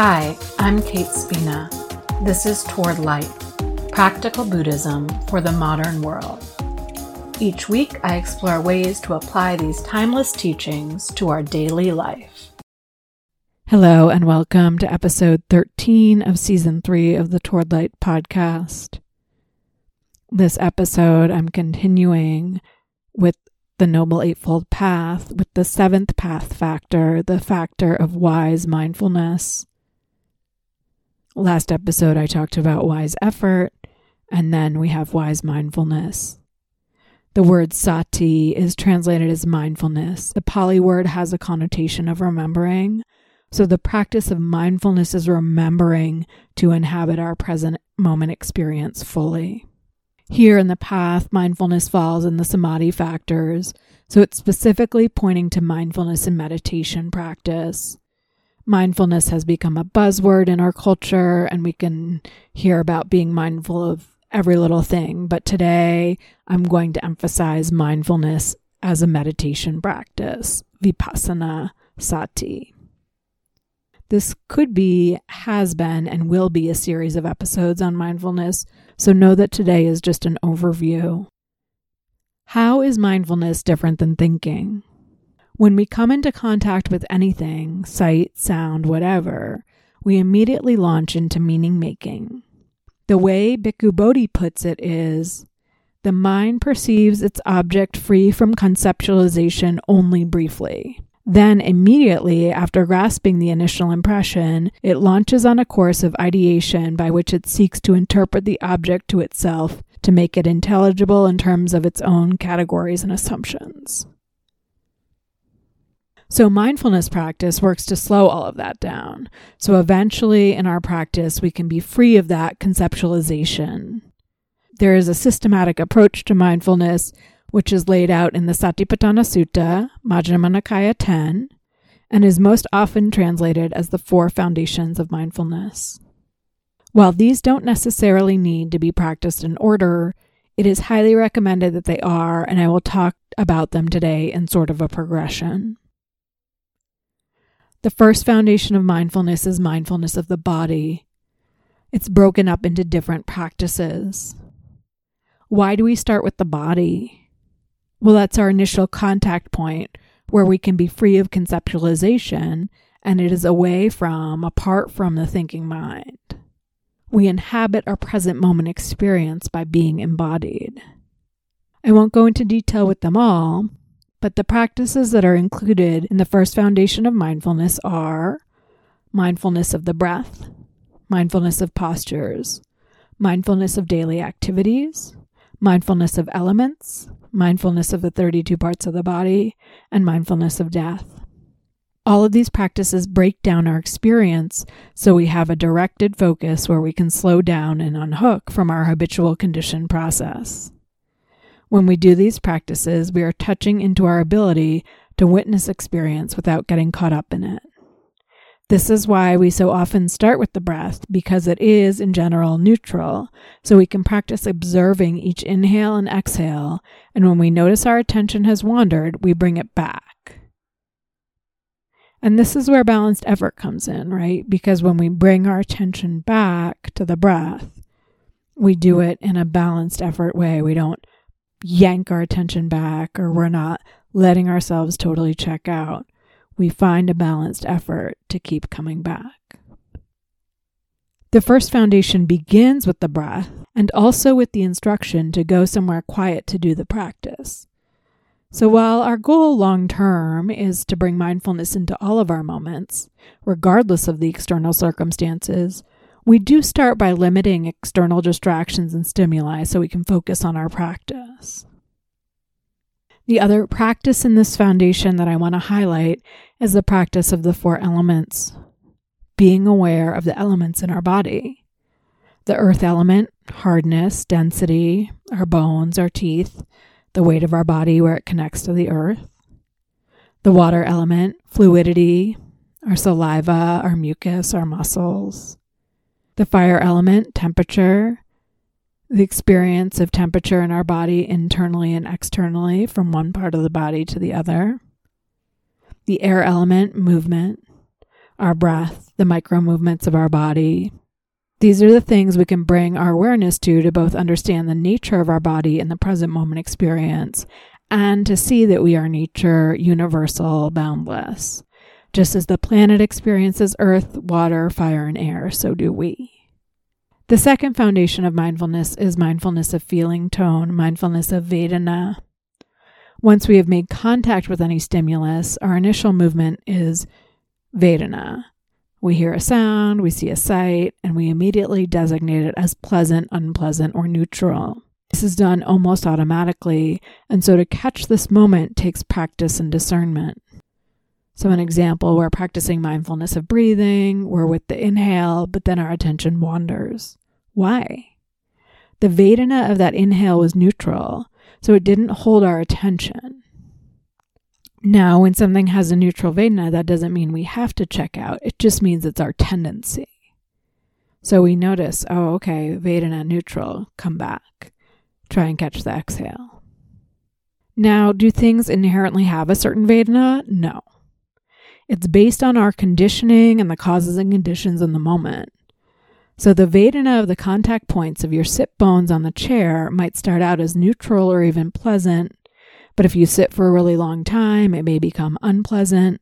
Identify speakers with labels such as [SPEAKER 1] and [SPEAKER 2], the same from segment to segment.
[SPEAKER 1] Hi, I'm Kate Spina. This is Toward Light Practical Buddhism for the Modern World. Each week, I explore ways to apply these timeless teachings to our daily life.
[SPEAKER 2] Hello, and welcome to episode 13 of season 3 of the Toward Light podcast. This episode, I'm continuing with the Noble Eightfold Path with the seventh path factor, the factor of wise mindfulness. Last episode, I talked about wise effort, and then we have wise mindfulness. The word sati is translated as mindfulness. The Pali word has a connotation of remembering. So the practice of mindfulness is remembering to inhabit our present moment experience fully. Here in the path, mindfulness falls in the samadhi factors. So it's specifically pointing to mindfulness and meditation practice mindfulness has become a buzzword in our culture, and we can hear about being mindful of every little thing. But today, I'm going to emphasize mindfulness as a meditation practice, vipassana sati. This could be, has been, and will be a series of episodes on mindfulness, so know that today is just an overview. How is mindfulness different than thinking? When we come into contact with anything, sight, sound, whatever, we immediately launch into meaning making. The way Bhikkhu Bodhi puts it is the mind perceives its object free from conceptualization only briefly. Then, immediately after grasping the initial impression, it launches on a course of ideation by which it seeks to interpret the object to itself to make it intelligible in terms of its own categories and assumptions. So, mindfulness practice works to slow all of that down. So, eventually in our practice, we can be free of that conceptualization. There is a systematic approach to mindfulness, which is laid out in the Satipatthana Sutta, Majjhima Nikaya 10, and is most often translated as the four foundations of mindfulness. While these don't necessarily need to be practiced in order, it is highly recommended that they are, and I will talk about them today in sort of a progression. The first foundation of mindfulness is mindfulness of the body. It's broken up into different practices. Why do we start with the body? Well, that's our initial contact point where we can be free of conceptualization and it is away from, apart from the thinking mind. We inhabit our present moment experience by being embodied. I won't go into detail with them all, but the practices that are included in the first foundation of mindfulness are mindfulness of the breath, mindfulness of postures, mindfulness of daily activities, mindfulness of elements, mindfulness of the 32 parts of the body, and mindfulness of death. All of these practices break down our experience so we have a directed focus where we can slow down and unhook from our habitual condition process. When we do these practices, we are touching into our ability to witness experience without getting caught up in it. This is why we so often start with the breath, because it is, in general, neutral, so we can practice observing each inhale and exhale, and when we notice our attention has wandered, we bring it back. And this is where balanced effort comes in, right? Because when we bring our attention back to the breath, we do it in a balanced effort way. We don't yank our attention back or we're not letting ourselves totally check out. We find a balanced effort to keep coming back. The first foundation begins with the breath and also with the instruction to go somewhere quiet to do the practice. So, while our goal long term is to bring mindfulness into all of our moments, regardless of the external circumstances, we do start by limiting external distractions and stimuli so we can focus on our practice. The other practice in this foundation that I want to highlight is the practice of the four elements, being aware of the elements in our body. The earth element, hardness, density, our bones, our teeth, the weight of our body where it connects to the earth. The water element, fluidity, our saliva, our mucus, our muscles the fire element, temperature, the experience of temperature in our body internally and externally from one part of the body to the other, the air element, movement, our breath, the micro movements of our body. These are the things we can bring our awareness to to both understand the nature of our body in the present moment experience and to see that we are nature, universal, boundless. Just as the planet experiences earth, water, fire, and air, so do we. The second foundation of mindfulness is mindfulness of feeling tone, mindfulness of Vedana. Once we have made contact with any stimulus, our initial movement is Vedana. We hear a sound, we see a sight, and we immediately designate it as pleasant, unpleasant, or neutral. This is done almost automatically, and so to catch this moment takes practice and discernment. So, an example, we're practicing mindfulness of breathing, we're with the inhale, but then our attention wanders. Why? The Vedana of that inhale was neutral, so it didn't hold our attention. Now, when something has a neutral Vedana, that doesn't mean we have to check out, it just means it's our tendency. So we notice, oh, okay, Vedana neutral, come back. Try and catch the exhale. Now, do things inherently have a certain Vedana? No. It's based on our conditioning and the causes and conditions in the moment. So the Vedana of the contact points of your sit bones on the chair might start out as neutral or even pleasant, but if you sit for a really long time, it may become unpleasant.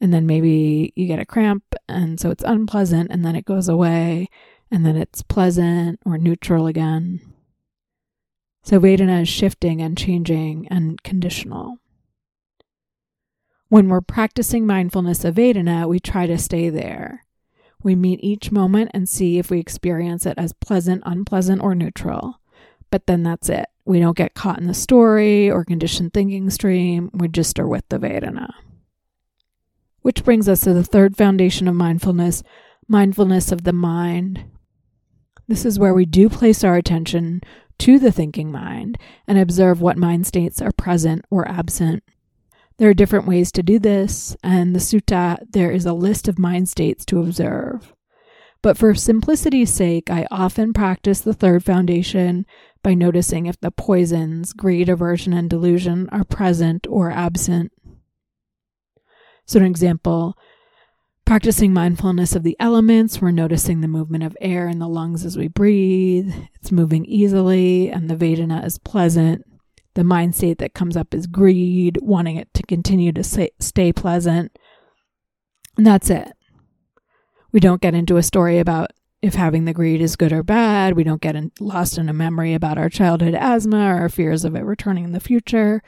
[SPEAKER 2] And then maybe you get a cramp, and so it's unpleasant, and then it goes away, and then it's pleasant or neutral again. So Vedana is shifting and changing and conditional. When we're practicing mindfulness of Vedana, we try to stay there. We meet each moment and see if we experience it as pleasant, unpleasant, or neutral. But then that's it. We don't get caught in the story or conditioned thinking stream. We just are with the Vedana. Which brings us to the third foundation of mindfulness mindfulness of the mind. This is where we do place our attention to the thinking mind and observe what mind states are present or absent. There are different ways to do this, and the sutta, there is a list of mind states to observe. But for simplicity's sake, I often practice the third foundation by noticing if the poisons, greed, aversion, and delusion are present or absent. So, an example practicing mindfulness of the elements, we're noticing the movement of air in the lungs as we breathe. It's moving easily, and the Vedana is pleasant the mind state that comes up is greed, wanting it to continue to say, stay pleasant. And that's it. We don't get into a story about if having the greed is good or bad. We don't get in, lost in a memory about our childhood asthma or our fears of it returning in the future.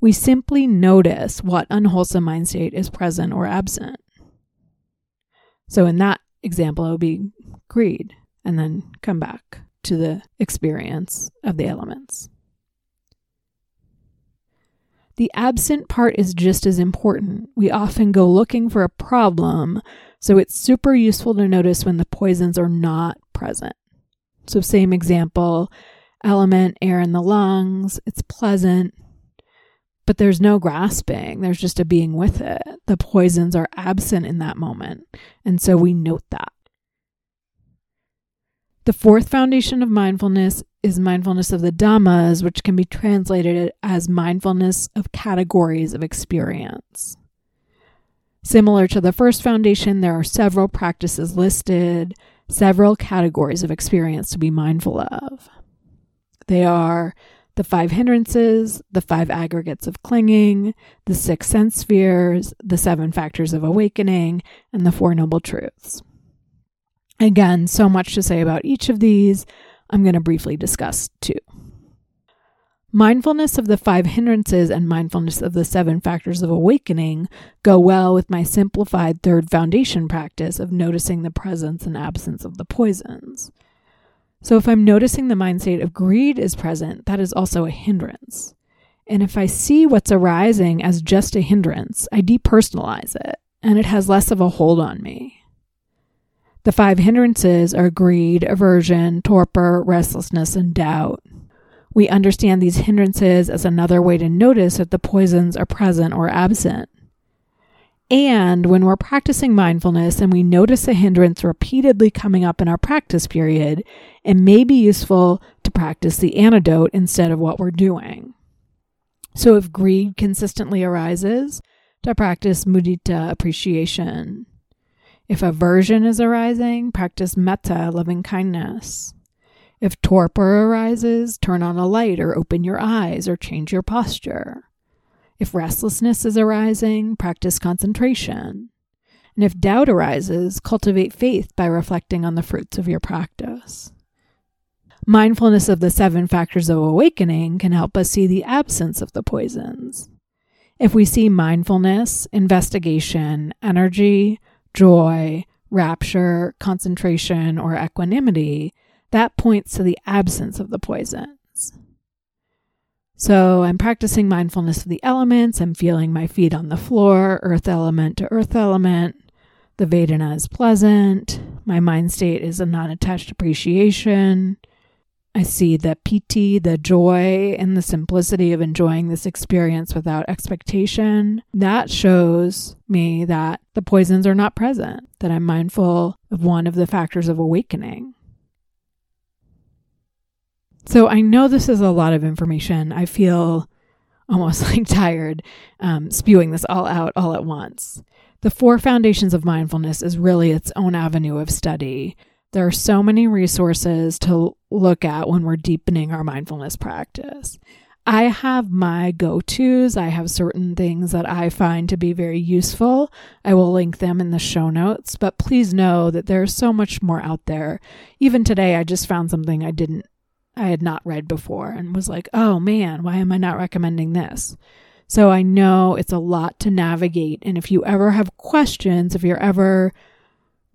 [SPEAKER 2] We simply notice what unwholesome mind state is present or absent. So, in that example, it would be greed, and then come back to the experience of the elements. The absent part is just as important. We often go looking for a problem, so it's super useful to notice when the poisons are not present. So, same example element, air in the lungs, it's pleasant, but there's no grasping. There's just a being with it. The poisons are absent in that moment. And so we note that. The fourth foundation of mindfulness is mindfulness of the Dhammas, which can be translated as mindfulness of categories of experience. Similar to the first foundation, there are several practices listed, several categories of experience to be mindful of. They are the five hindrances, the five aggregates of clinging, the six sense spheres, the seven factors of awakening, and the Four Noble Truths. Again, so much to say about each of these. I'm going to briefly discuss two. Mindfulness of the five hindrances and mindfulness of the seven factors of awakening go well with my simplified third foundation practice of noticing the presence and absence of the poisons. So, if I'm noticing the mind state of greed is present, that is also a hindrance. And if I see what's arising as just a hindrance, I depersonalize it and it has less of a hold on me. The five hindrances are greed, aversion, torpor, restlessness, and doubt. We understand these hindrances as another way to notice if the poisons are present or absent. And when we're practicing mindfulness and we notice a hindrance repeatedly coming up in our practice period, it may be useful to practice the antidote instead of what we're doing. So if greed consistently arises, to practice mudita appreciation. If aversion is arising, practice metta, loving kindness. If torpor arises, turn on a light or open your eyes or change your posture. If restlessness is arising, practice concentration. And if doubt arises, cultivate faith by reflecting on the fruits of your practice. Mindfulness of the seven factors of awakening can help us see the absence of the poisons. If we see mindfulness, investigation, energy, joy, rapture, concentration, or equanimity, that points to the absence of the poisons. So I'm practicing mindfulness of the elements. I'm feeling my feet on the floor, earth element to earth element. The Vedana is pleasant. My mind state is a non attached appreciation. I see the piti, the joy, and the simplicity of enjoying this experience without expectation. That shows me that the poisons are not present, that I'm mindful of one of the factors of awakening. So I know this is a lot of information. I feel almost like tired um, spewing this all out all at once. The Four Foundations of Mindfulness is really its own avenue of study. There are so many resources to look at when we're deepening our mindfulness practice. I have my go tos. I have certain things that I find to be very useful. I will link them in the show notes, but please know that there's so much more out there. Even today, I just found something I didn't, I had not read before and was like, oh man, why am I not recommending this? So I know it's a lot to navigate. And if you ever have questions, if you're ever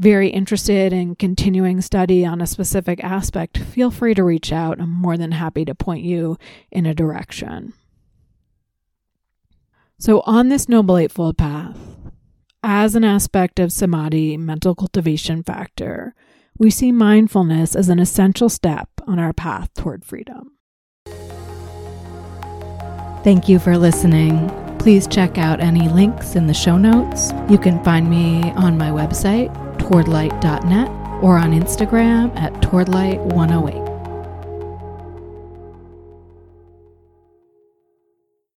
[SPEAKER 2] very interested in continuing study on a specific aspect, feel free to reach out. I'm more than happy to point you in a direction. So, on this Noble Eightfold Path, as an aspect of samadhi, mental cultivation factor, we see mindfulness as an essential step on our path toward freedom. Thank you for listening. Please check out any links in the show notes. You can find me on my website, towardlight.net, or on Instagram at towardlight108.